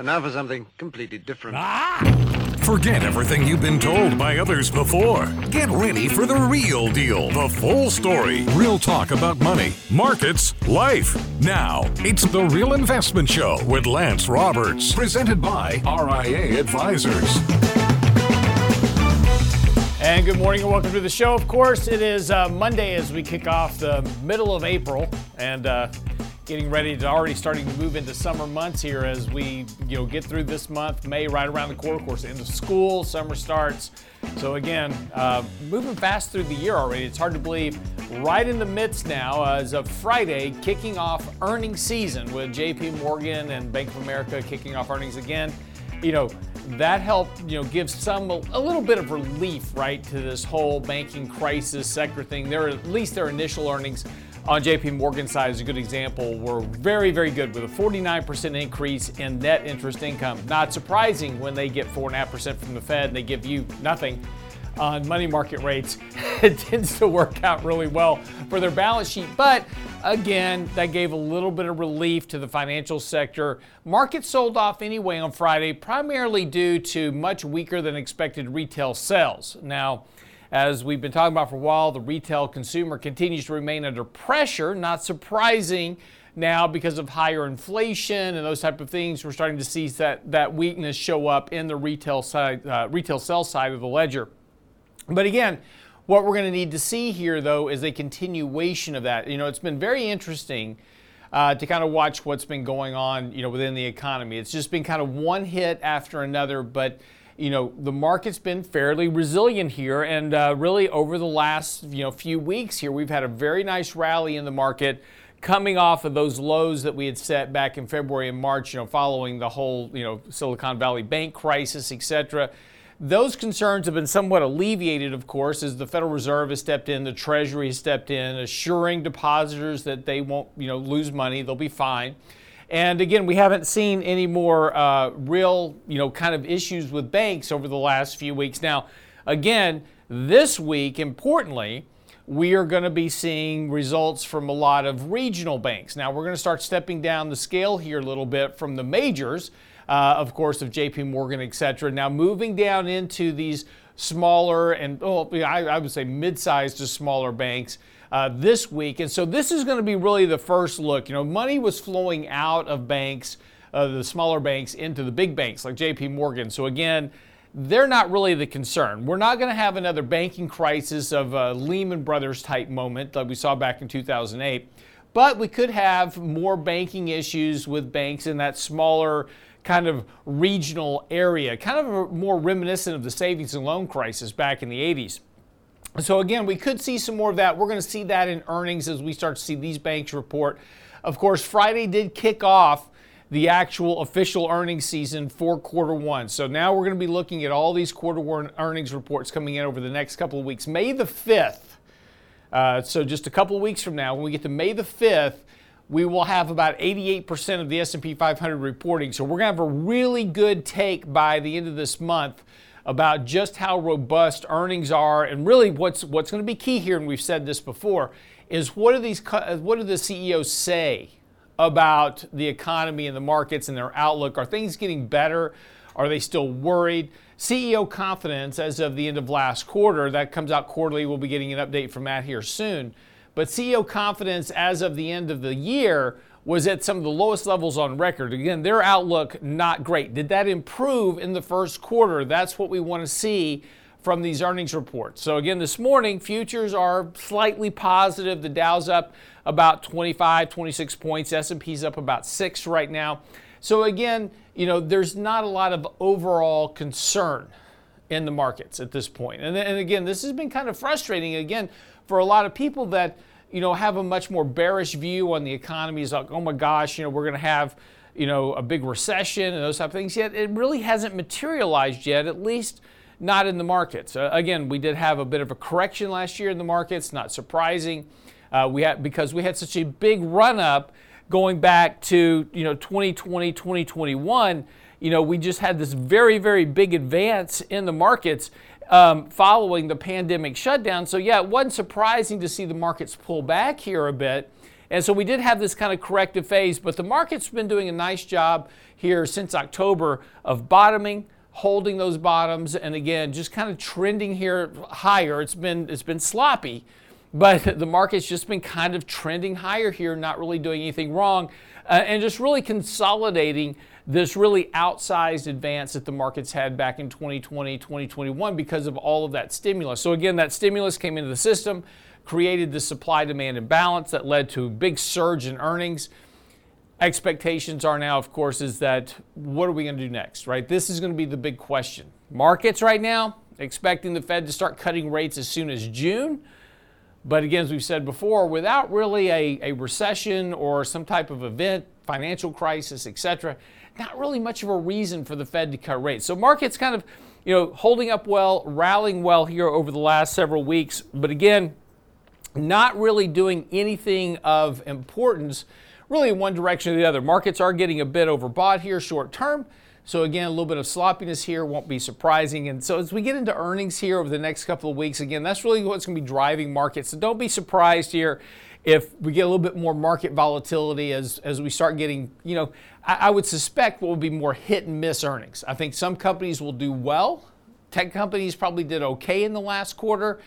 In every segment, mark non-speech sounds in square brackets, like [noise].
And now for something completely different. Ah! Forget everything you've been told by others before. Get ready for the real deal, the full story. Real talk about money, markets, life. Now, it's the Real Investment Show with Lance Roberts, presented by RIA Advisors. And good morning and welcome to the show. Of course, it is uh, Monday as we kick off the middle of April and uh, getting ready to already starting to move into summer months here as we you know get through this month, May right around the. Of course, end of school, summer starts. So again, uh, moving fast through the year already. It's hard to believe. Right in the midst now, as of Friday, kicking off earnings season with J.P. Morgan and Bank of America kicking off earnings again. You know, that helped you know give some a little bit of relief right to this whole banking crisis sector thing there at least their initial earnings on JP Morgan side is a good example were very very good with a 49% increase in net interest income not surprising when they get 4.5% from the Fed and they give you nothing on money market rates, [laughs] it tends to work out really well for their balance sheet. But again, that gave a little bit of relief to the financial sector. Markets sold off anyway on Friday, primarily due to much weaker than expected retail sales. Now, as we've been talking about for a while, the retail consumer continues to remain under pressure, not surprising now because of higher inflation and those type of things. We're starting to see that, that weakness show up in the retail side, uh, retail sales side of the ledger. But again, what we're going to need to see here, though, is a continuation of that. You know, it's been very interesting uh, to kind of watch what's been going on, you know, within the economy. It's just been kind of one hit after another, but you know, the market's been fairly resilient here, and uh, really over the last you know few weeks here, we've had a very nice rally in the market coming off of those lows that we had set back in February and March, you know, following the whole, you know, Silicon Valley bank crisis, et cetera. Those concerns have been somewhat alleviated, of course, as the Federal Reserve has stepped in, the Treasury has stepped in, assuring depositors that they won't, you know, lose money, they'll be fine. And again, we haven't seen any more uh, real, you know, kind of issues with banks over the last few weeks. Now, again, this week, importantly, we are going to be seeing results from a lot of regional banks. Now, we're going to start stepping down the scale here a little bit from the majors uh, of course, of J.P. Morgan, et cetera. Now moving down into these smaller and oh, I, I would say mid-sized to smaller banks. Uh, this week. And so this is going to be really the first look. You know, money was flowing out of banks, uh, the smaller banks, into the big banks like JP Morgan. So again, they're not really the concern. We're not going to have another banking crisis of a Lehman Brothers type moment like we saw back in 2008. But we could have more banking issues with banks in that smaller kind of regional area, kind of more reminiscent of the savings and loan crisis back in the 80s. So, again, we could see some more of that. We're going to see that in earnings as we start to see these banks report. Of course, Friday did kick off the actual official earnings season for quarter one. So now we're going to be looking at all these quarter one earnings reports coming in over the next couple of weeks. May the 5th, uh, so just a couple of weeks from now, when we get to May the 5th, we will have about 88% of the S&P 500 reporting. So we're going to have a really good take by the end of this month about just how robust earnings are. And really what's what's going to be key here and we've said this before is what do these what do the CEOs say about the economy and the markets and their outlook? Are things getting better? Are they still worried? CEO confidence as of the end of last quarter that comes out quarterly. We'll be getting an update from Matt here soon. But CEO confidence as of the end of the year was at some of the lowest levels on record. Again, their outlook not great. Did that improve in the first quarter? That's what we want to see from these earnings reports. So again, this morning futures are slightly positive. The Dow's up about 25, 26 points. S&P's up about 6 right now. So again, you know, there's not a lot of overall concern in the markets at this point. And, and again, this has been kind of frustrating again for a lot of people that you know have a much more bearish view on the economy. Is like oh my gosh you know we're going to have you know a big recession and those type of things. Yet it really hasn't materialized yet at least not in the markets. Uh, again we did have a bit of a correction last year in the markets not surprising. Uh, we had because we had such a big run up going back to you know 2020 2021 you know we just had this very very big advance in the markets um, following the pandemic shutdown. So, yeah, it wasn't surprising to see the markets pull back here a bit. And so we did have this kind of corrective phase, but the market's been doing a nice job here since October of bottoming, holding those bottoms, and again, just kind of trending here higher. It's been it's been sloppy, but [laughs] the market's just been kind of trending higher here, not really doing anything wrong, uh, and just really consolidating this really outsized advance that the markets had back in 2020, 2021 because of all of that stimulus. So again, that stimulus came into the system, created the supply demand imbalance that led to a big surge in earnings. Expectations are now, of course, is that what are we going to do next, right? This is going to be the big question. Markets right now expecting the Fed to start cutting rates as soon as June. But again, as we've said before, without really a, a recession or some type of event, financial crisis, et cetera, not really much of a reason for the Fed to cut rates. So markets kind of, you know, holding up well, rallying well here over the last several weeks, but again, not really doing anything of importance really in one direction or the other. Markets are getting a bit overbought here short term. So again, a little bit of sloppiness here won't be surprising. And so as we get into earnings here over the next couple of weeks, again, that's really what's going to be driving markets. So don't be surprised here if we get a little bit more market volatility as, as we start getting, you know, I, I would suspect what will be more hit and miss earnings. I think some companies will do well. Tech companies probably did okay in the last quarter.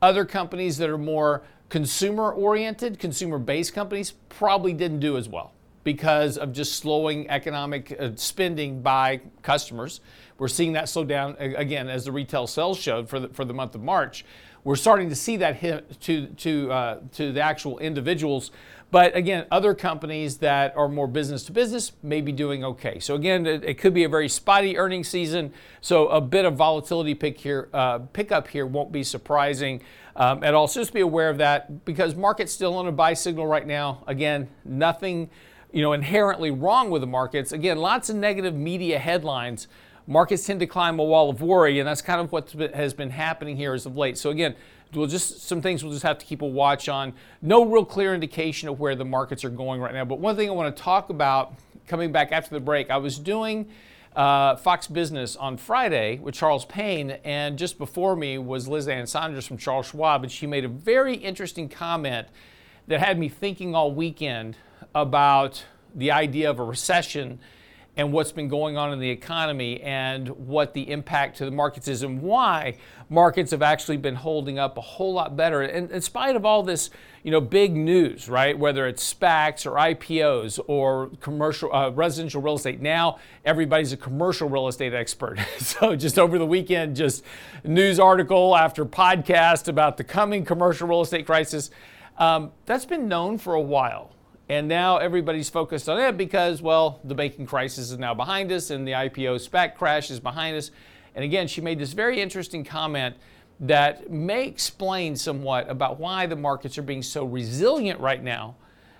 Other companies that are more consumer oriented, consumer based companies probably didn't do as well because of just slowing economic uh, spending by customers. We're seeing that slow down again as the retail sales showed for the, for the month of March we're starting to see that hit to to uh, to the actual individuals. But again, other companies that are more business to business may be doing okay. So again, it, it could be a very spotty earnings season. So a bit of volatility pick here, uh, pickup here won't be surprising um, at all. So just be aware of that because market's still on a buy signal right now. Again, nothing you know inherently wrong with the markets. Again, lots of negative media headlines markets tend to climb a wall of worry, and that's kind of what has been happening here as of late. So again, we'll just some things we'll just have to keep a watch on. No real clear indication of where the markets are going right now. But one thing I want to talk about coming back after the break, I was doing uh, Fox Business on Friday with Charles Payne, and just before me was Liz Ann Sonders from Charles Schwab, and she made a very interesting comment that had me thinking all weekend about the idea of a recession and what's been going on in the economy and what the impact to the markets is and why markets have actually been holding up a whole lot better. In, in spite of all this you know big news right whether it's SPACs or IPOs or commercial uh, residential real estate now everybody's a commercial real estate expert. [laughs] So just over the weekend just news article after podcast about the coming commercial real estate crisis. Um, that's been known for a while and now everybody's focused on it because, well, the banking crisis is now behind us and the IPO SPAC crash is behind us. And again, she made this very interesting comment that may explain somewhat about why the markets are being so resilient right now,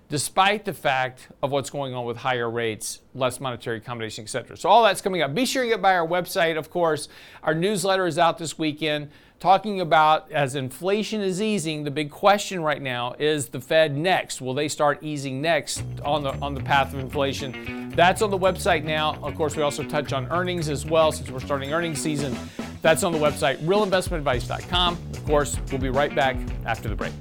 despite the fact of what's going on with higher rates, less monetary accommodation, et cetera. So all that's coming up. Be sure you get by our website, of course. Our newsletter is out this weekend talking about as inflation is easing, the big question right now is the Fed next. Will they start easing next on the on the path of inflation? That's on the website now. Of course, we also touch on earnings as well since we're starting earnings season. That's on the website realinvestmentadvice.com. Of course, we'll be right back after the break.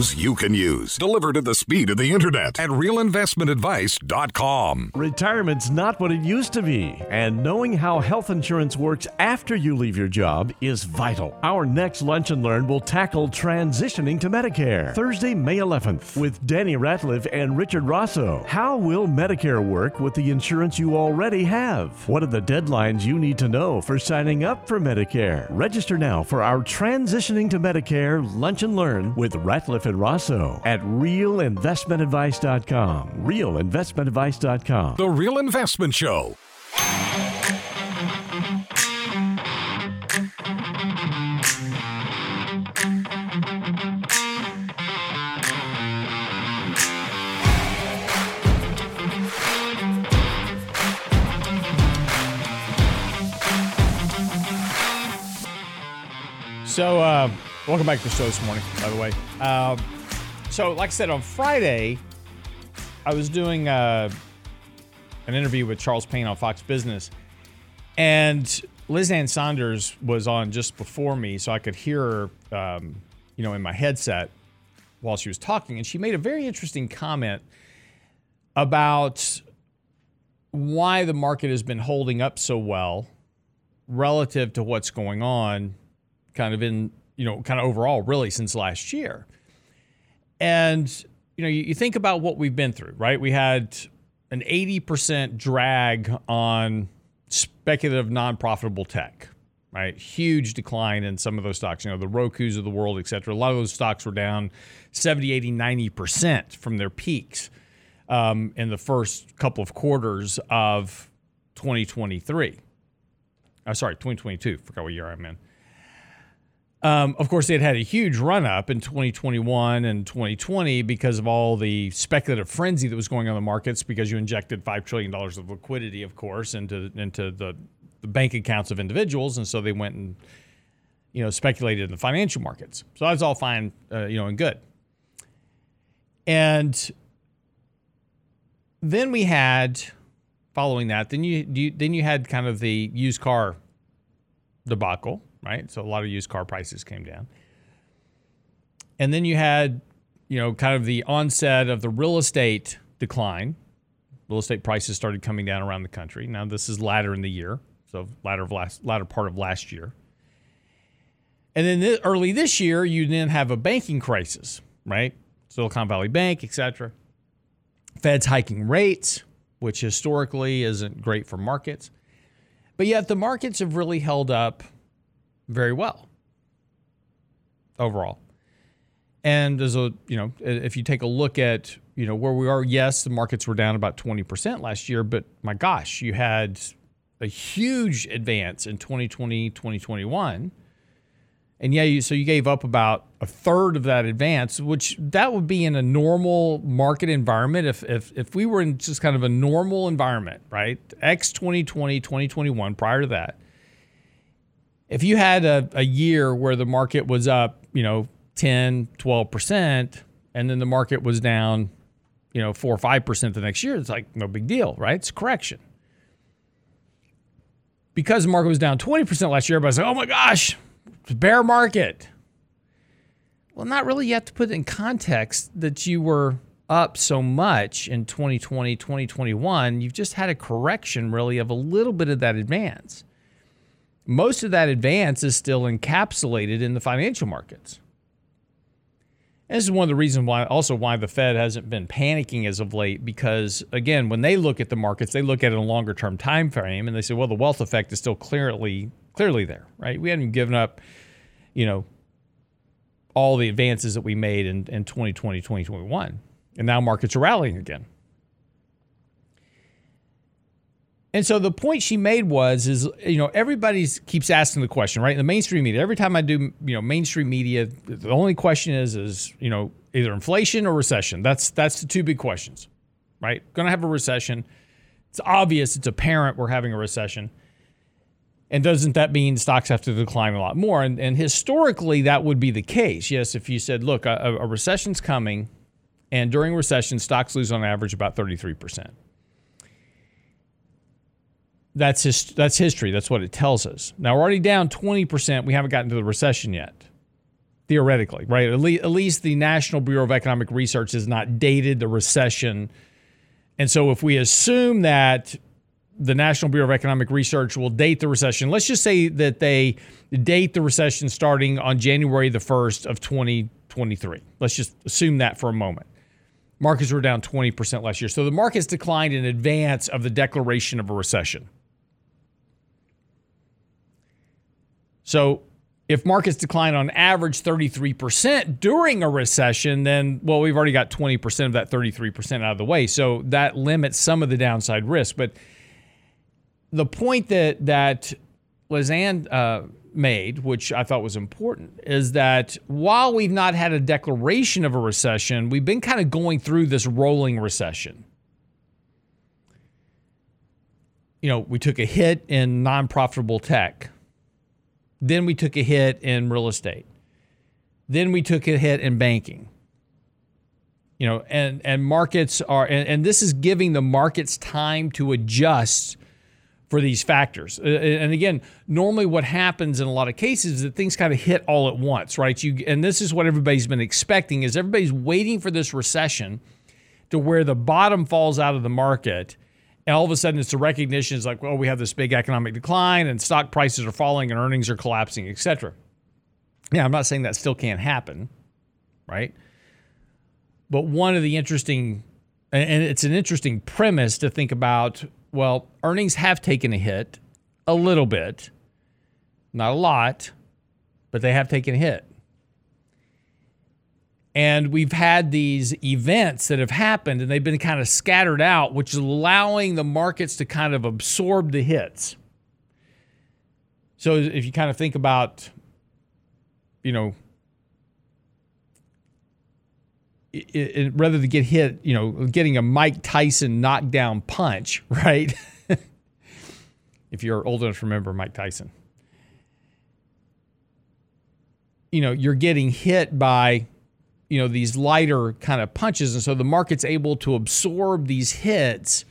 News you can use. Delivered at the speed of the internet at realinvestmentadvice.com. Retirement's not what it used to be, and knowing how health insurance works after you leave your job is vital. Our next Lunch and Learn will tackle transitioning to Medicare Thursday, May 11th with Danny Ratliff and Richard Rosso. How will Medicare work with the insurance you already have? What are the deadlines you need to know for signing up for Medicare? Register now for our Transitioning to Medicare Lunch and Learn with Ratliff and Rosso at realinvestmentadvice.com. Realinvestmentadvice.com. The Real Investment Show. So, uh, welcome back to the show this morning, by the way. Um, so, like I said, on Friday, I was doing uh, an interview with Charles Payne on Fox Business, and Liz Ann Sonders was on just before me, so I could hear her, um, you know, in my headset while she was talking, and she made a very interesting comment about why the market has been holding up so well relative to what's going on kind of in, you know, kind of overall, really since last year. And, you know, you, you think about what we've been through, right? We had an 80% drag on speculative, non profitable tech, right? Huge decline in some of those stocks, you know, the Roku's of the world, et cetera. A lot of those stocks were down 70, 80, 90% from their peaks um, in the first couple of quarters of 2023. Oh, sorry, 2022. Forgot what year I'm in. Um, of course, it had a huge run up in 2021 and 2020 because of all the speculative frenzy that was going on in the markets because you injected $5 trillion of liquidity, of course, into, into the, the bank accounts of individuals. And so they went and, you know, speculated in the financial markets. So that's all fine, uh, you know, and good. And then we had, following that, then you, you then you had kind of the used car debacle right? So a lot of used car prices came down. And then you had, you know, kind of the onset of the real estate decline. Real estate prices started coming down around the country. Now this is latter in the year, so latter of last latter part of last year. And then this, early this year, you then have a banking crisis, right? Silicon Valley Bank, etc. Fed's hiking rates, which historically isn't great for markets. But yet the markets have really held up very well overall. And as a, you know, if you take a look at, you know, where we are, yes, the markets were down about 20% last year, but my gosh, you had a huge advance in 2020, 2021. And yeah, you, so you gave up about a third of that advance, which that would be in a normal market environment. If, if, if we were in just kind of a normal environment, right? X 2020, 2021, prior to that, if you had a, a year where the market was up, you know, 10, 12%, and then the market was down, you know, 4 or 5% the next year, it's like no big deal, right? It's correction. Because the market was down 20% last year, everybody's like, oh my gosh, bear market. Well, not really. You have to put it in context that you were up so much in 2020, 2021. You've just had a correction, really, of a little bit of that advance most of that advance is still encapsulated in the financial markets. And this is one of the reasons why, also, why the Fed hasn't been panicking as of late. Because again, when they look at the markets, they look at it in a longer term time frame, and they say, well, the wealth effect is still clearly clearly there, right? We haven't given up, you know, all the advances that we made in, in 2020, 2021, and now markets are rallying again. And so the point she made was is you know everybody keeps asking the question right? In the mainstream media every time I do you know mainstream media the only question is is you know either inflation or recession. That's that's the two big questions right? Going to have a recession. It's obvious it's apparent we're having a recession. And doesn't that mean stocks have to decline a lot more? And, and historically that would be the case. Yes if you said look a, a recession's coming and during recession stocks lose on average about 33 percent that's his, that's history. That's what it tells us. Now we're already down 20%. We haven't gotten to the recession yet. Theoretically, right? At least, at least the National Bureau of Economic Research has not dated the recession. And so if we assume that the National Bureau of Economic Research will date the recession, let's just say that they date the recession starting on January the 1st of 2023. Let's just assume that for a moment. Markets were down 20% last year. So the markets declined in advance of the declaration of a recession. So if markets decline on average 33% during a recession, then, well, we've already got 20% of that 33% out of the way. So that limits some of the downside risk. But the point that, that Liz Ann uh, made, which I thought was important, is that while we've not had a declaration of a recession, we've been kind of going through this rolling recession. You know, we took a hit in non profitable tech then we took a hit in real estate. Then we took a hit in banking. You know, and and markets are and, and this is giving the markets time to adjust for these factors. Uh, and again, normally what happens in a lot of cases is that things kind of hit all at once, right? You and this is what everybody's been expecting is everybody's waiting for this recession to where the bottom falls out of the market and all of a sudden it's a recognition. It's like well we have this big economic decline and stock prices are falling and earnings are collapsing etc now i'm not saying that still can't happen right? But one of the interesting and it's an interesting premise to think about well earnings have taken a hit a little bit not a lot but they have taken a hit and we've had these events that have happened and they've been kind of scattered out, which is allowing the markets to kind of absorb the hits. So if you kind of think about, you know, it, it, rather than get hit, you know, getting a Mike Tyson knockdown punch, [laughs] right? if you're old enough to remember Mike Tyson, you know, you're getting hit by you know these lighter kind of punches and so the market's able to absorb these hits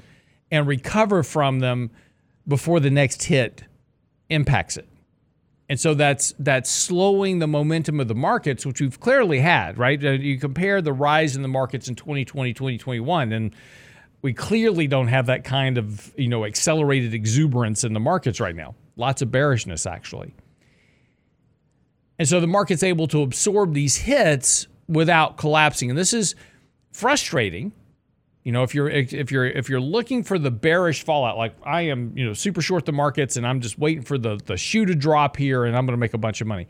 and recover from them before the next hit impacts it. And so that's that's slowing the momentum of the markets which we've clearly had right? Uh, you compare the rise in the markets in 2020 2021 and we clearly don't have that kind of you know accelerated exuberance in the markets right now. Lots of bearishness actually. And so the market's able to absorb these hits without collapsing. And this is frustrating. You know, if you're if you're if you're looking for the bearish fallout, like I am, you know, super short the markets and I'm just waiting for the the shoe to drop here and I'm going to make a bunch of money.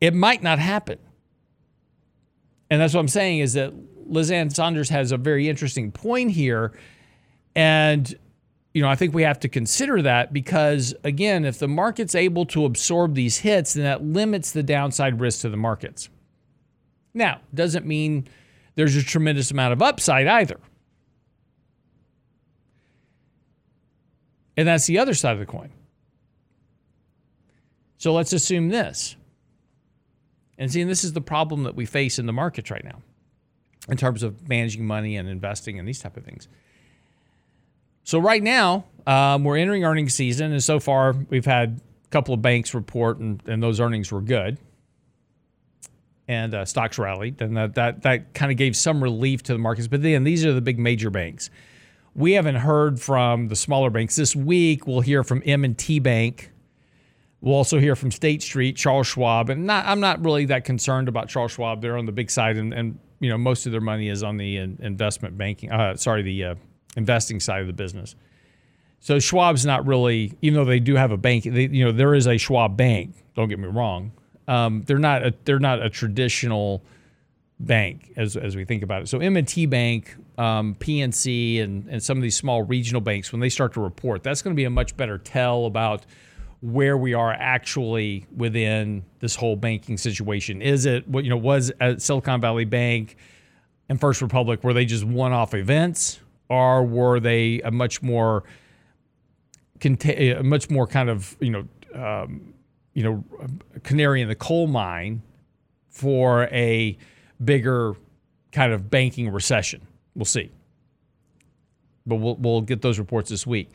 It might not happen. And that's what I'm saying is that Liz Ann Sonders has a very interesting point here. And you know, I think we have to consider that because again, if the market's able to absorb these hits, then that limits the downside risk to the markets. Now, doesn't mean there's a tremendous amount of upside either. And that's the other side of the coin. So let's assume this. And see, this is the problem that we face in the markets right now in terms of managing money and investing and these type of things. So right now, um, we're entering earnings season, and so far we've had a couple of banks report, and, and those earnings were good and uh, stocks rallied, and that that, that kind of gave some relief to the markets. But then these are the big major banks. We haven't heard from the smaller banks this week. We'll hear from M&T Bank. We'll also hear from State Street, Charles Schwab, and not, I'm not really that concerned about Charles Schwab. They're on the big side, and, and you know most of their money is on the investment banking. Uh, sorry, the uh, investing side of the business. So Schwab's not really, even though they do have a bank. They, you know, there is a Schwab bank. Don't get me wrong, um, they're not a, they're not a traditional bank as, as we think about it. So M&T Bank, um, PNC, and, and some of these small regional banks, when they start to report, that's going to be a much better tell about where we are actually within this whole banking situation. Is it what you know was at Silicon Valley Bank and First Republic were they just one-off events, or were they a much more a much more kind of you know um, you know, canary in the coal mine for a bigger kind of banking recession. We'll see. But we'll, we'll get those reports this week.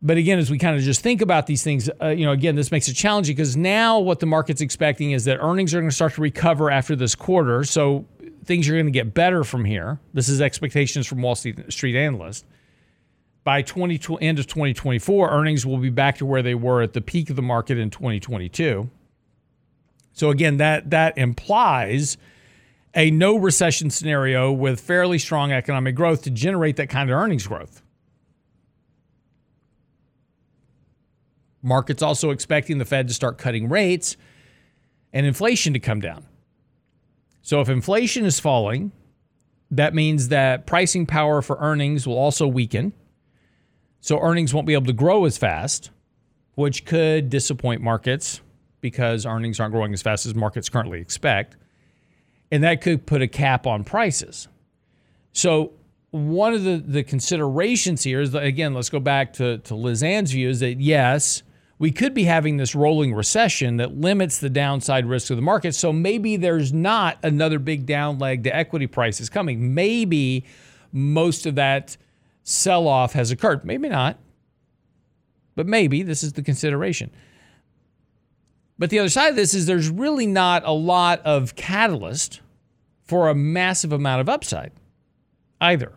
But again, as we kind of just think about these things, uh, you know, again, this makes it challenging because now what the market's expecting is that earnings are going to start to recover after this quarter. So things are going to get better from here. This is expectations from Wall Street analysts by 20, end of 2024, earnings will be back to where they were at the peak of the market in 2022. So again, that that implies a no recession scenario with fairly strong economic growth to generate that kind of earnings growth. Markets also expecting the Fed to start cutting rates and inflation to come down. So if inflation is falling, that means that pricing power for earnings will also weaken. So earnings won't be able to grow as fast, which could disappoint markets because earnings aren't growing as fast as markets currently expect. And that could put a cap on prices. So one of the, the considerations here is that, again, let's go back to, to Liz Ann's view is that yes, we could be having this rolling recession that limits the downside risk of the market. So maybe there's not another big down leg to equity prices coming. Maybe most of that sell off has occurred. Maybe not, but maybe this is the consideration. But the other side of this is there's really not a lot of catalyst for a massive amount of upside either.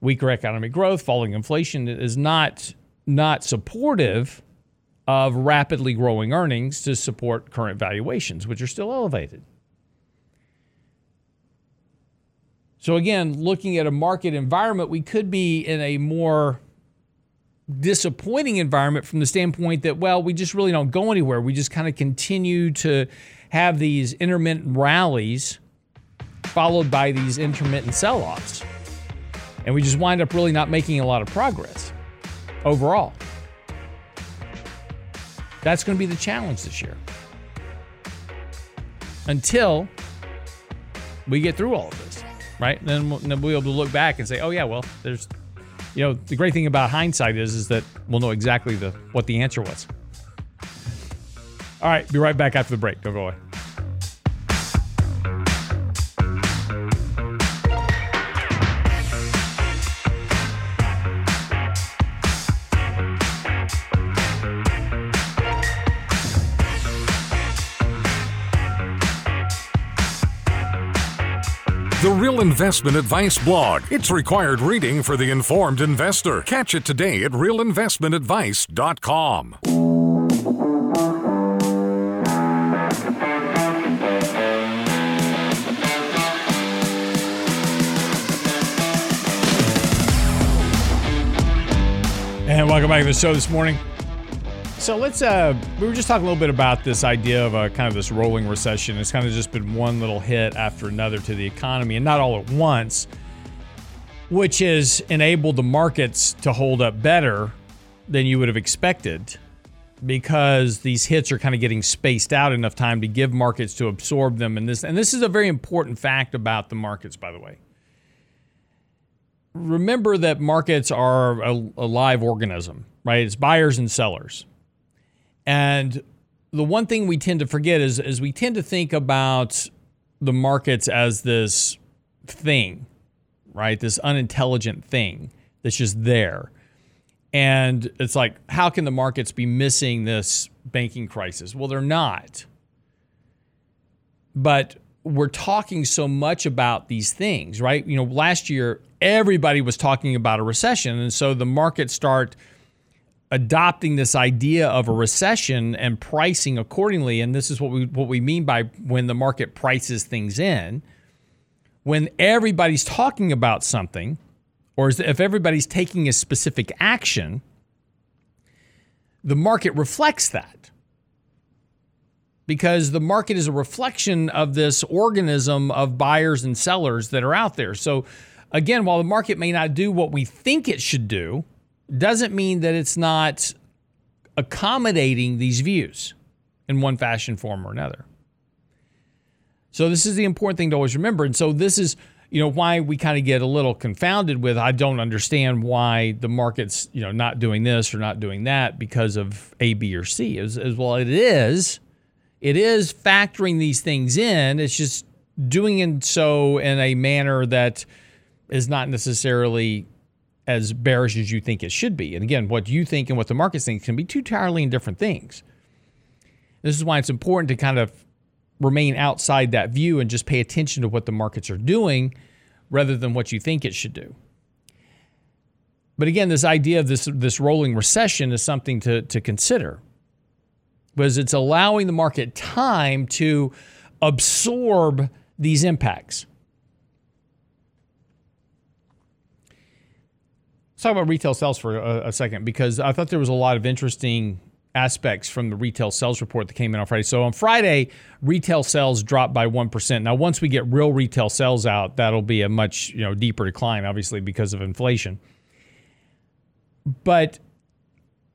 Weaker economic growth, falling inflation is not not supportive of rapidly growing earnings to support current valuations, which are still elevated. So, again, looking at a market environment, we could be in a more disappointing environment from the standpoint that, well, we just really don't go anywhere. We just kind of continue to have these intermittent rallies followed by these intermittent sell offs. And we just wind up really not making a lot of progress overall. That's going to be the challenge this year. Until we get through all of this, right? Then we'll, then we'll be able to look back and say, oh, yeah, well, there's, you know, the great thing about hindsight is, is that we'll know exactly the, what the answer was. All right, be right back after the break. Don't go away. The Real Investment Advice blog. It's required reading for the informed investor. Catch it today at realinvestmentadvice.com. And welcome back to the show this morning. So let's uh we were just talking a little bit about this idea of a kind of this rolling recession. It's kind of just been one little hit after another to the economy and not all at once, which has enabled the markets to hold up better than you would have expected because these hits are kind of getting spaced out enough time to give markets to absorb them. And this and this is a very important fact about the markets by the way. Remember that markets are a, a live organism right? It's buyers and sellers and the one thing we tend to forget is, is we tend to think about the markets as this thing, right? This unintelligent thing that's just there. And it's like, how can the markets be missing this banking crisis? Well, they're not. But we're talking so much about these things, right? You know, last year, everybody was talking about a recession. And so the markets start adopting this idea of a recession and pricing accordingly and this is what we what we mean by when the market prices things in when everybody's talking about something or if everybody's taking a specific action the market reflects that. Because the market is a reflection of this organism of buyers and sellers that are out there. So again while the market may not do what we think it should do doesn't mean that it's not accommodating these views in one fashion, form, or another. So this is the important thing to always remember. And so this is, you know, why we kind of get a little confounded with I don't understand why the market's, you know, not doing this or not doing that because of A, B, or C. As, as well, it is. It is factoring these things in. It's just doing it so in a manner that is not necessarily as bearish as you think it should be. And again, what you think and what the market thinks can be two entirely different things. This is why it's important to kind of remain outside that view and just pay attention to what the markets are doing rather than what you think it should do. But again, this idea of this, this rolling recession is something to, to consider because it's allowing the market time to absorb these impacts. Let's talk about retail sales for a, a second because I thought there was a lot of interesting aspects from the retail sales report that came in on Friday. So on Friday, retail sales dropped by 1%. Now once we get real retail sales out, that'll be a much, you know, deeper decline obviously because of inflation. But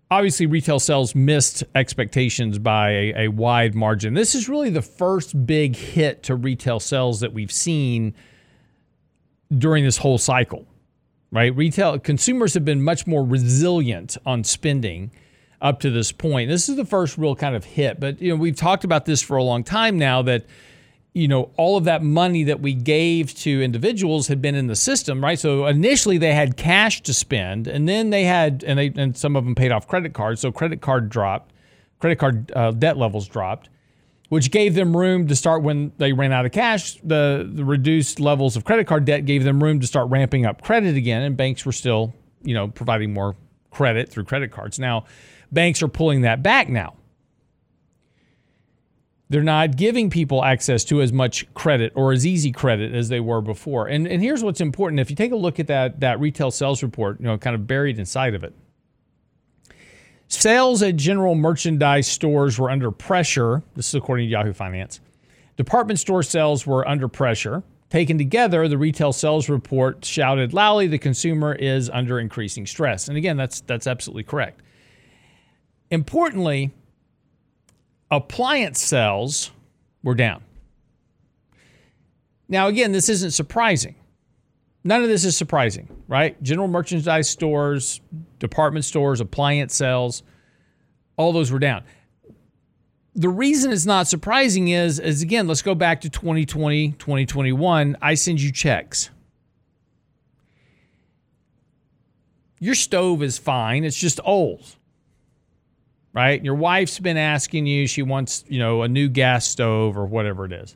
obviously retail sales missed expectations by a, a wide margin. This is really the first big hit to retail sales that we've seen during this whole cycle. Right? Retail consumers have been much more resilient on spending up to this point. This is the first real kind of hit, but you know, we've talked about this for a long time now that you know, all of that money that we gave to individuals had been in the system, right? So initially they had cash to spend, and then they had, and they, and some of them paid off credit cards. So credit card dropped, credit card uh, debt levels dropped, which gave them room to start when they ran out of cash. The, the reduced levels of credit card debt gave them room to start ramping up credit again, and banks were still, you know, providing more credit through credit cards. Now, banks are pulling that back now. They're not giving people access to as much credit or as easy credit as they were before. And, and here's what's important. If you take a look at that, that retail sales report, you know, kind of buried inside of it, sales at general merchandise stores were under pressure. This is according to Yahoo Finance. Department store sales were under pressure. Taken together, the retail sales report shouted loudly the consumer is under increasing stress. And again, that's that's absolutely correct. Importantly, appliance sales were down. Now, again, this isn't surprising. None of this is surprising, right? General merchandise stores, department stores, appliance sales, all those were down. The reason it's not surprising is, is again, let's go back to 2020, 2021. I send you checks. Your stove is fine, it's just old right? Your wife's been asking you, she wants, you know, a new gas stove or whatever it is,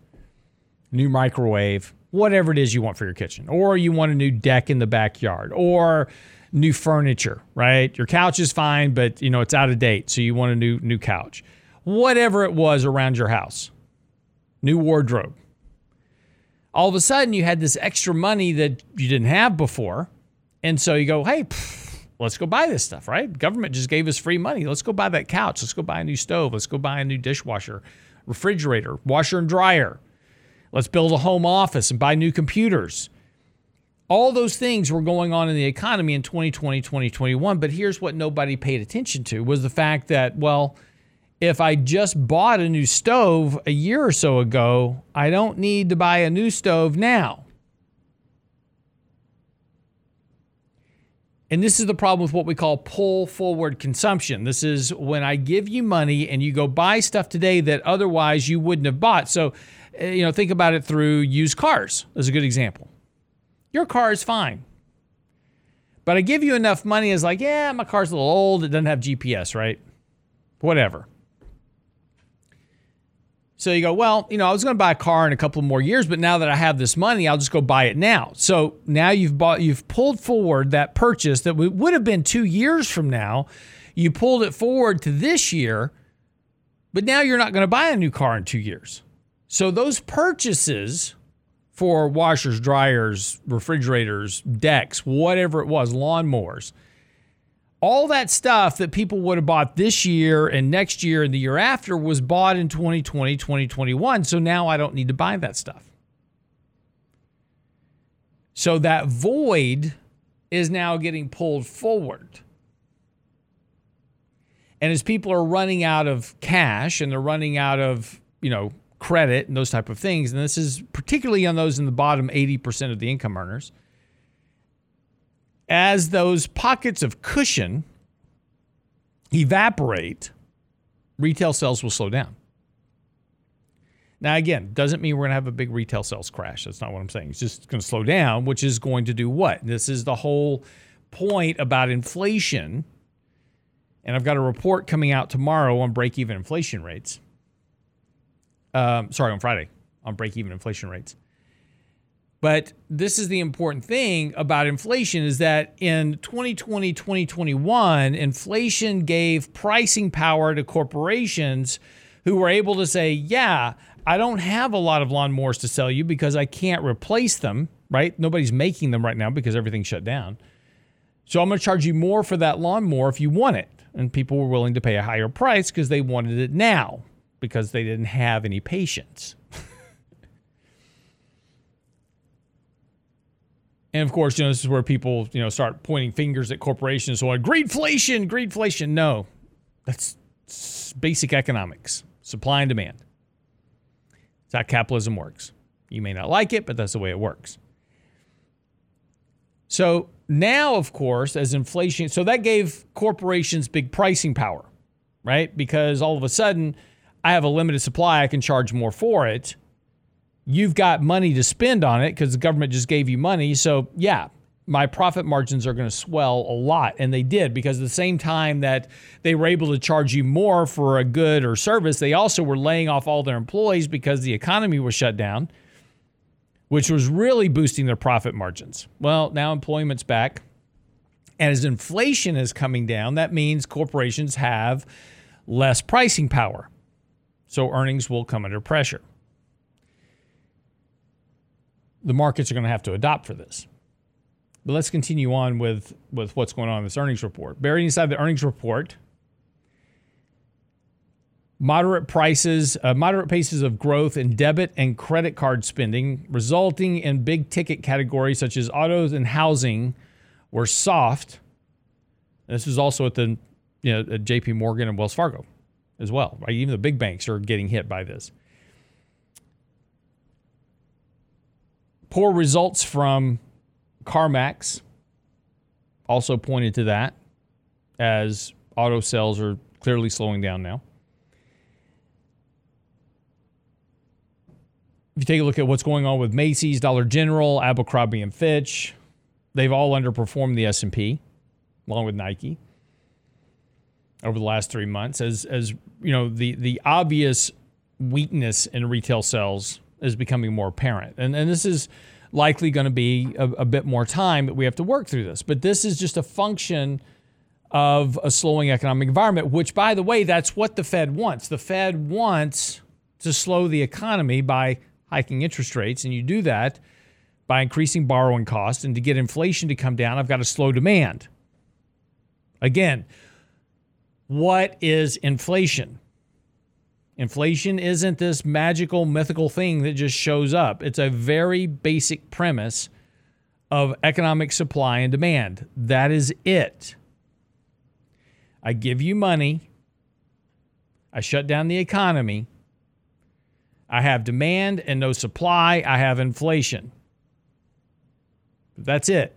new microwave, whatever it is you want for your kitchen, or you want a new deck in the backyard, or new furniture, right? Your couch is fine, but you know it's out of date, so you want a new new couch. Whatever it was around your house, new wardrobe. All of a sudden, you had this extra money that you didn't have before, and so you go, "Hey." Pff, let's go buy this stuff, right? Government just gave us free money. Let's go buy that couch. Let's go buy a new stove. Let's go buy a new dishwasher, refrigerator, washer and dryer. Let's build a home office and buy new computers. All those things were going on in the economy in 2020, 2021. But here's what nobody paid attention to was the fact that, well, if I just bought a new stove a year or so ago, I don't need to buy a new stove now. And this is the problem with what we call pull forward consumption. This is when I give you money and you go buy stuff today that otherwise you wouldn't have bought. So, Uh, you know, think about it through used cars as a good example. Your car is fine. But I give you enough money as like, yeah, my car's a little old, it doesn't have GPS, right? Whatever. So you go, well, you know, I was going to buy a car in a couple more years, but now that I have this money, I'll just go buy it now. So now you've bought, you've pulled forward that purchase that would have been two years from now. You pulled it forward to this year, but now you're not going to buy a new car in two years. So those purchases for washers, dryers, refrigerators, decks, whatever it was, lawnmowers, all that stuff that people would have bought this year and next year and the year after was bought in 2020, 2021. So now I don't need to buy that stuff. So that void is now getting pulled forward. And as people are running out of cash and they're running out of, you know, credit and those type of things, and this is particularly on those in the bottom 80% of the income earners, as those pockets of cushion evaporate, retail sales will slow down. Now, again, doesn't mean we're going to have a big retail sales crash. That's not what I'm saying. It's just going to slow down, which is going to do what? This is the whole point about inflation. And I've got a report coming out tomorrow on break even inflation rates. Um, sorry, on Friday on break even inflation rates. But this is the important thing about inflation is that in 2020, 2021, inflation gave pricing power to corporations who were able to say, yeah, I don't have a lot of lawnmowers to sell you because I can't replace them, right? Nobody's making them right now because everything's shut down. So I'm going to charge you more for that lawnmower if you want it. And people were willing to pay a higher price because they wanted it now because they didn't have any patience. [laughs] and of course, you know, this is where people, you know, start pointing fingers at corporations. So, greedflation, greedflation. No, that's basic economics, supply and demand. That's how capitalism works. You may not like it, but that's the way it works. So now, of course, as inflation, so that gave corporations big pricing power, right? Because all of a sudden, I have a limited supply, I can charge more for it. You've got money to spend on it because the government just gave you money. So, yeah, my profit margins are going to swell a lot. And they did because at the same time that they were able to charge you more for a good or service, they also were laying off all their employees because the economy was shut down, which was really boosting their profit margins. Well, now employment's back. And as inflation is coming down, that means corporations have less pricing power. So earnings will come under pressure. The markets are going to have to adopt for this. But let's continue on with, with what's going on in this earnings report. Buried inside the earnings report, moderate prices, uh, moderate paces of growth in debit and credit card spending, resulting in big ticket categories such as autos and housing, were soft. This is also at the you know at J.P. Morgan and Wells Fargo as well. Right? Even the big banks are getting hit by this. Poor results from CarMax also pointed to that as auto sales are clearly slowing down now. If you take a look at what's going on with Macy's, Dollar General, Abercrombie and Fitch, they've all underperformed the S&P along with Nike over the last 3 months as as you know the the obvious weakness in retail sales is becoming more apparent. And and this is likely going to be a, a, bit more time that we have to work through this. But this is just a function of a slowing economic environment, which, by the way, that's what the Fed wants. The Fed wants to slow the economy by hiking interest rates, and you do that by increasing borrowing costs. And to get inflation to come down, I've got to slow demand. Again, what is inflation? Inflation isn't this magical, mythical thing that just shows up. It's a very basic premise of economic supply and demand. That is it. I give you money, I shut down the economy, I have demand and no supply, I have inflation. That's it.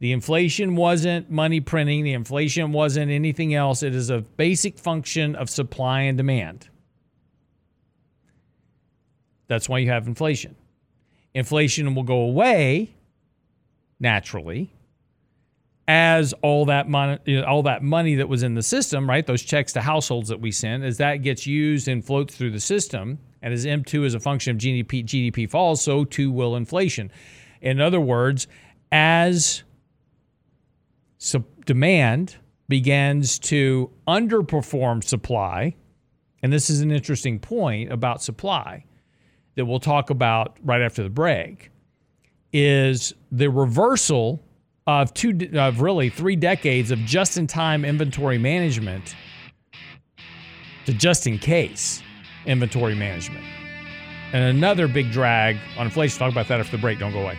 The inflation wasn't money printing, the inflation wasn't anything else. It is a basic function of supply and demand. That's why you have inflation. Inflation will go away naturally as all that money, all that money that was in the system, right? Those checks to households that we send, as that gets used and floats through the system, and as M2 is a function of GDP, GDP falls, so too will inflation. In other words, as so demand begins to underperform supply, and this is an interesting point about supply that we'll talk about right after the break, is the reversal of two of really three decades of just-in-time inventory management to just-in-case inventory management. And another big drag on inflation. Talk about that after the break. Don't go away.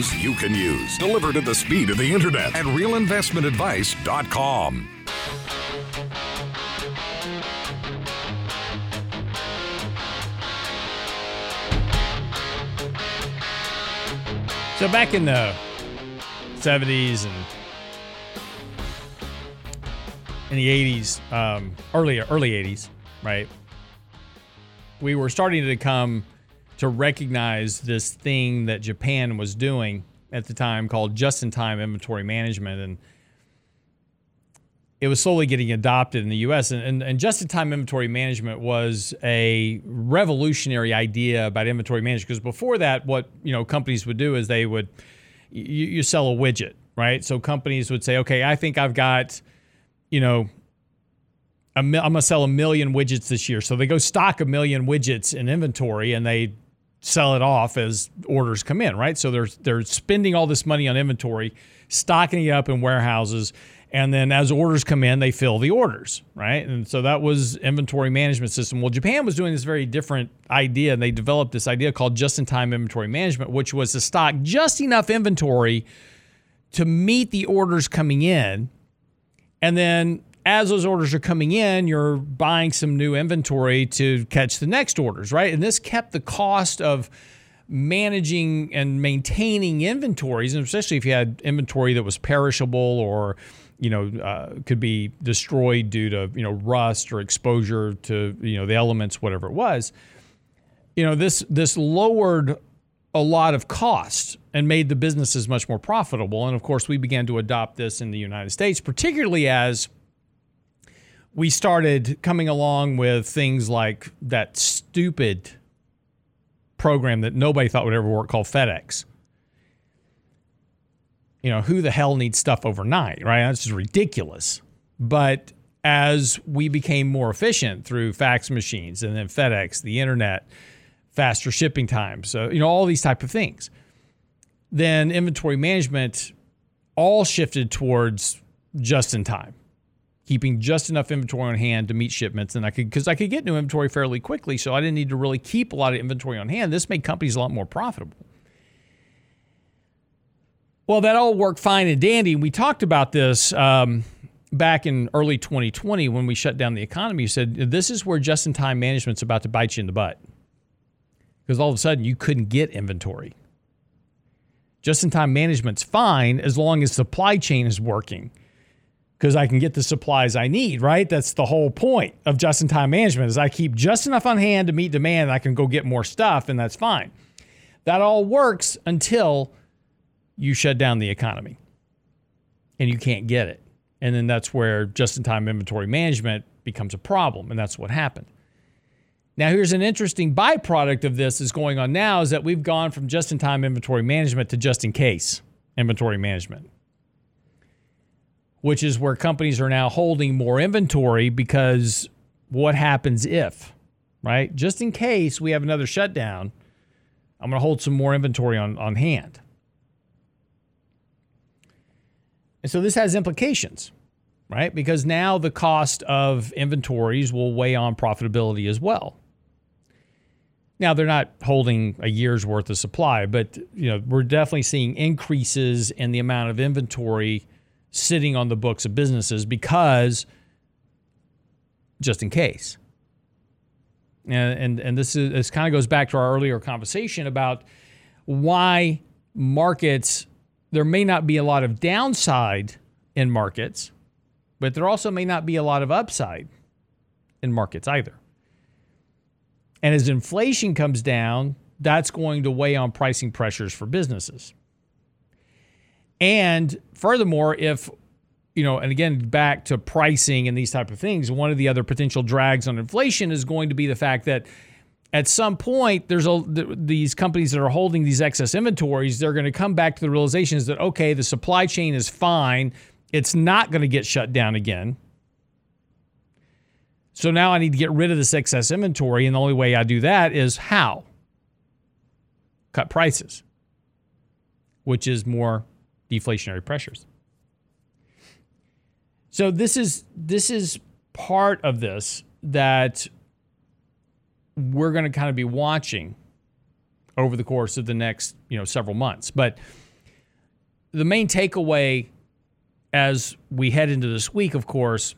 News you can use, delivered at the speed of the internet at realinvestmentadvice.com. So back in the 70s and in the 80s, um, early early 80s, right? We were starting to come to recognize this thing that Japan was doing at the time called just-in-time inventory management, and it was slowly getting adopted in the U.S. And, and, and just-in-time inventory management was a revolutionary idea about inventory management because before that, what you know companies would do is they would you, you sell a widget, right? So companies would say, okay, I think I've got you know I'm going to sell a million widgets this year. So they go stock a million widgets in inventory and they sell it off as orders come in, right? So they're they're spending all this money on inventory, stocking it up in warehouses, and then as orders come in, they fill the orders, right? And so that was inventory management system. Well, Japan was doing this very different idea, and they developed this idea called just-in-time inventory management, which was to stock just enough inventory to meet the orders coming in, and then as those orders are coming in, you're buying some new inventory to catch the next orders, right? And this kept the cost of managing and maintaining inventories, and especially if you had inventory that was perishable or you know uh, could be destroyed due to you know rust or exposure to you know the elements, whatever it was. You know this this lowered a lot of cost and made the businesses much more profitable. And of course, we began to adopt this in the United States, particularly as we started coming along with things like that stupid program that nobody thought would ever work called FedEx. You know, who the hell needs stuff overnight, right? That's just ridiculous. But as we became more efficient through fax machines and then FedEx, the internet, faster shipping times, so, you know, all these type of things, then inventory management all shifted towards just in time keeping just enough inventory on hand to meet shipments. And I could because I could get new inventory fairly quickly so I didn't need to really keep a lot of inventory on hand. This made companies a lot more profitable. Well that all worked fine and dandy. We talked about this um, back in early 2020 when we shut down the economy. You said this is where just-in-time management's about to bite you in the butt. Because all of a sudden you couldn't get inventory. Just-in-time management's fine as long as supply chain is working because I can get the supplies I need, right? That's the whole point of just in time management is I keep just enough on hand to meet demand and I can go get more stuff and that's fine. That all works until you shut down the economy and you can't get it. And then that's where just in time inventory management becomes a problem and that's what happened. Now here's an interesting byproduct of this is going on now is that we've gone from just in time inventory management to just in case inventory management which is where companies are now holding more inventory because what happens if, right? Just in case we have another shutdown, I'm going to hold some more inventory on, on hand. And so this has implications, right? Because now the cost of inventories will weigh on profitability as well. Now they're not holding a year's worth of supply, but you know, we're definitely seeing increases in the amount of inventory sitting on the books of businesses because just in case. And, and, and this is this kind of goes back to our earlier conversation about why markets there may not be a lot of downside in markets, but there also may not be a lot of upside in markets either. And as inflation comes down, that's going to weigh on pricing pressures for businesses. And furthermore, if you know, and again, back to pricing and these type of things, one of the other potential drags on inflation is going to be the fact that at some point there's a these companies that are holding these excess inventories they're going to come back to the realizations that okay the supply chain is fine. It's not going to get shut down again. So now i need to get rid of this excess inventory and the only way i do that is how? Cut prices which is more deflationary pressures. So this is this is part of this that we're going to kind of be watching over the course of the next, you know, several months. But the main takeaway as we head into this week, of course,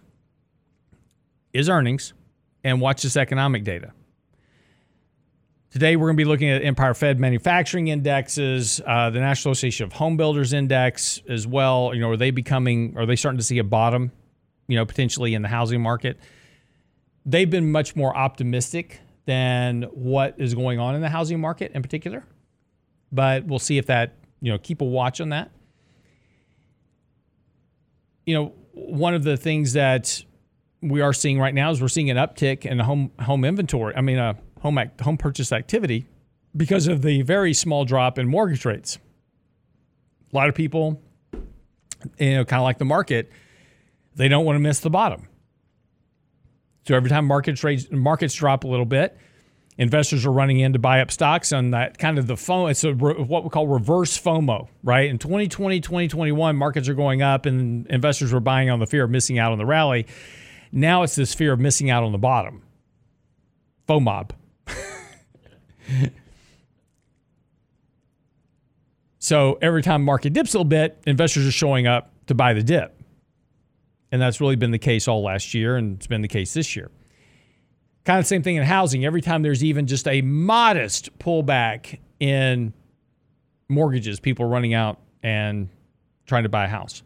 is earnings and watch this economic data. Today, we're going to be looking at Empire Fed manufacturing indexes, uh, the National Association of Home Builders Index as well. You know, are they becoming, are they starting to see a bottom, you know, potentially in the housing market? They've been much more optimistic than what is going on in the housing market in particular. But we'll see if that, you know, keep a watch on that. You know, one of the things that we are seeing right now is we're seeing an uptick in home home inventory. I mean, uh, home act, home purchase activity because of the very small drop in mortgage rates. A lot of people, you know, kind of like the market, they don't want to miss the bottom. So every time markets rates, markets drop a little bit, investors are running in to buy up stocks on that kind of the FOMO. It's a, what we call reverse FOMO, right? In 2020, 2021, markets are going up and investors were buying on the fear of missing out on the rally. Now it's this fear of missing out on the bottom. FOMOB. [laughs] so every time market dips a little bit, investors are showing up to buy the dip. And that's really been the case all last year, and it's been the case this year. Kind of same thing in housing. Every time there's even just a modest pullback in mortgages, people are running out and trying to buy a house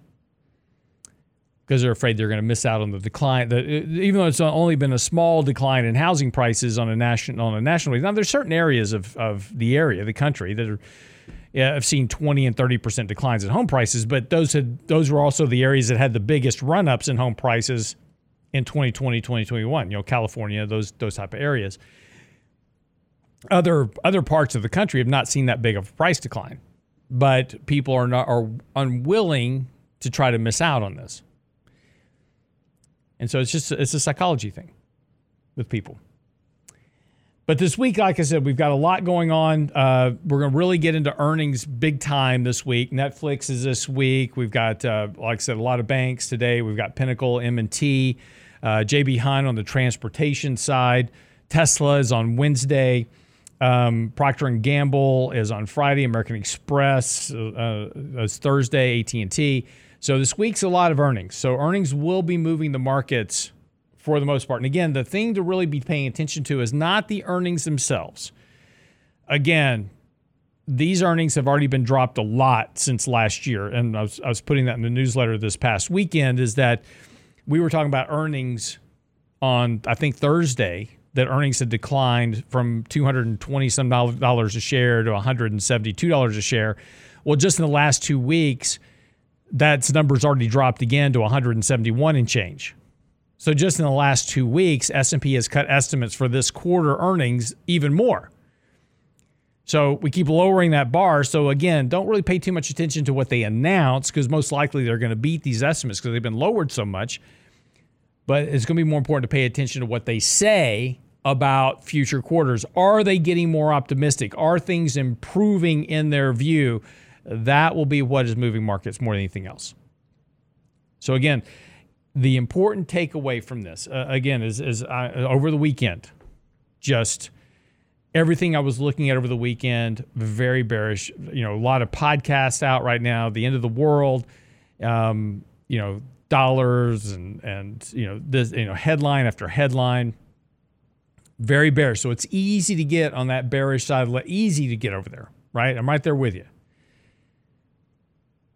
because they're afraid they're going to miss out on the decline. The, even though it's only been a small decline in housing prices on a national on a national now there's certain areas of, of the area, the country that are yeah, have seen 20 and 30 percent declines in home prices, but those had those were also the areas that had the biggest run ups in home prices in 2020, 2021. You know, California, those those type of areas. Other other parts of the country have not seen that big of a price decline, but people are not are unwilling to try to miss out on this. And so it's just it's a psychology thing with people. But this week, like I said, we've got a lot going on. Uh, we're going to really get into earnings big time this week. Netflix is this week. We've got, uh, like I said, a lot of banks today. We've got Pinnacle, M&T, uh, JB Hunt on the transportation side. Tesla is on Wednesday. Um, Procter and Gamble is on Friday. American Express uh, is Thursday. AT&T. So this week's a lot of earnings. So earnings will be moving the markets for the most part. And again, the thing to really be paying attention to is not the earnings themselves. Again, these earnings have already been dropped a lot since last year. And I was, I was putting that in the newsletter this past weekend is that we were talking about earnings on, I think, Thursday, that earnings had declined from 220 some dollars a share to 172 dollars a share. Well, just in the last two weeks, that's numbers already dropped again to 171 and change. So just in the last two weeks, S&P has cut estimates for this quarter earnings even more. So we keep lowering that bar. So again, don't really pay too much attention to what they announce because most likely they're going to beat these estimates because they've been lowered so much. But it's going to be more important to pay attention to what they say about future quarters. Are they getting more optimistic? Are things improving in their view? That will be what is moving markets more than anything else. So, again, the important takeaway from this, uh, again, is, is uh, over the weekend, just everything I was looking at over the weekend, very bearish. You know, a lot of podcasts out right now, the end of the world, um, you know, dollars and, and, you know, this, you know, headline after headline, very bearish. So it's easy to get on that bearish side, easy to get over there, right? I'm right there with you.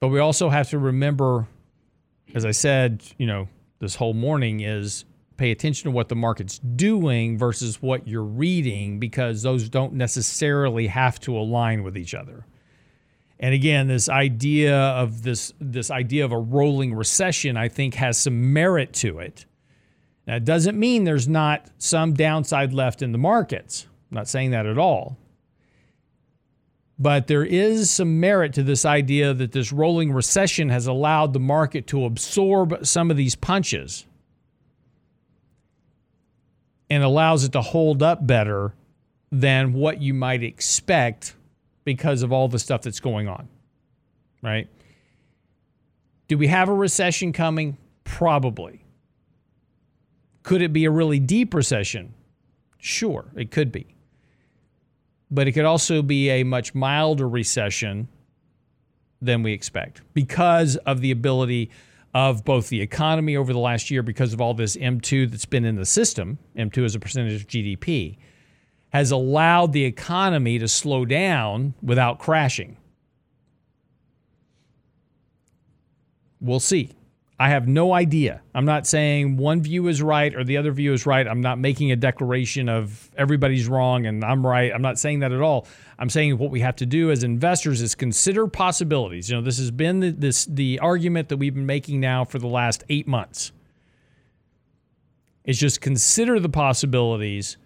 But we also have to remember, as I said, you know, this whole morning is pay attention to what the market's doing versus what you're reading because those don't necessarily have to align with each other. And again, this idea of this this idea of a rolling recession, I think, has some merit to it. Now, it doesn't mean there's not some downside left in the markets. I'm not saying that at all. But there is some merit to this idea that this rolling recession has allowed the market to absorb some of these punches and allows it to hold up better than what you might expect because of all the stuff that's going on. Right? Do we have a recession coming? Probably. Could it be a really deep recession? Sure, it could be but it could also be a much milder recession than we expect because of the ability of both the economy over the last year because of all this M2 that's been in the system. M2 as a percentage of GDP. has allowed the economy to slow down without crashing. We'll see. I have no idea. I'm not saying one view is right or the other view is right. I'm not making a declaration of everybody's wrong and I'm right. I'm not saying that at all. I'm saying what we have to do as investors is consider possibilities. You know, this has been the, this the argument that we've been making now for the last 8 months. It's just consider the possibilities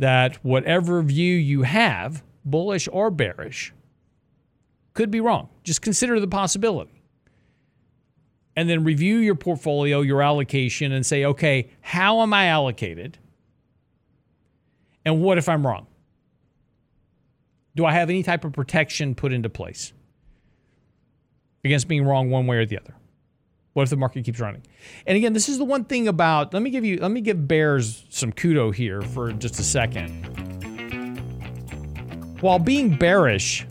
that whatever view you have, bullish or bearish, could be wrong. Just consider the possibility and then review your portfolio, your allocation, and say, okay, how am I allocated? And what if I'm wrong? Do I have any type of protection put into place against being wrong one way or the other? What if the market keeps running? And again, this is the one thing about, let me give you, let me give Bears some kudo here for just a second. While being bearish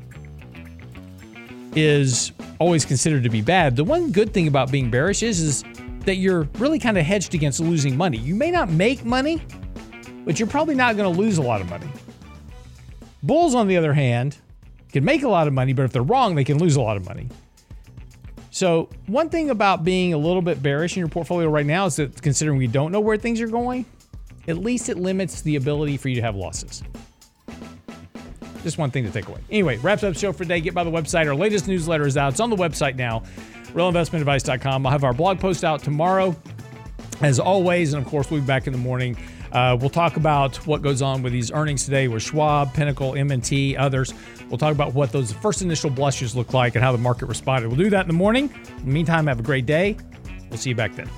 is always considered to be bad. The one good thing about being bearish is, is that you're really kind of hedged against losing money. You may not make money, but you're probably not going to lose a lot of money. Bulls, on the other hand, can make a lot of money, but if they're wrong, they can lose a lot of money. So, one thing about being a little bit bearish in your portfolio right now is that considering we don't know where things are going, at least it limits the ability for you to have losses. Just one thing to take away. Anyway, wraps up show for today. Get by the website. Our latest newsletter is out. It's on the website now, realinvestmentadvice.com. I'll have our blog post out tomorrow, as always. And of course, we'll be back in the morning. Uh, we'll talk about what goes on with these earnings today with Schwab, Pinnacle, M&T, others. We'll talk about what those first initial blushes look like and how the market responded. We'll do that in the morning. In the meantime, have a great day. We'll see you back then.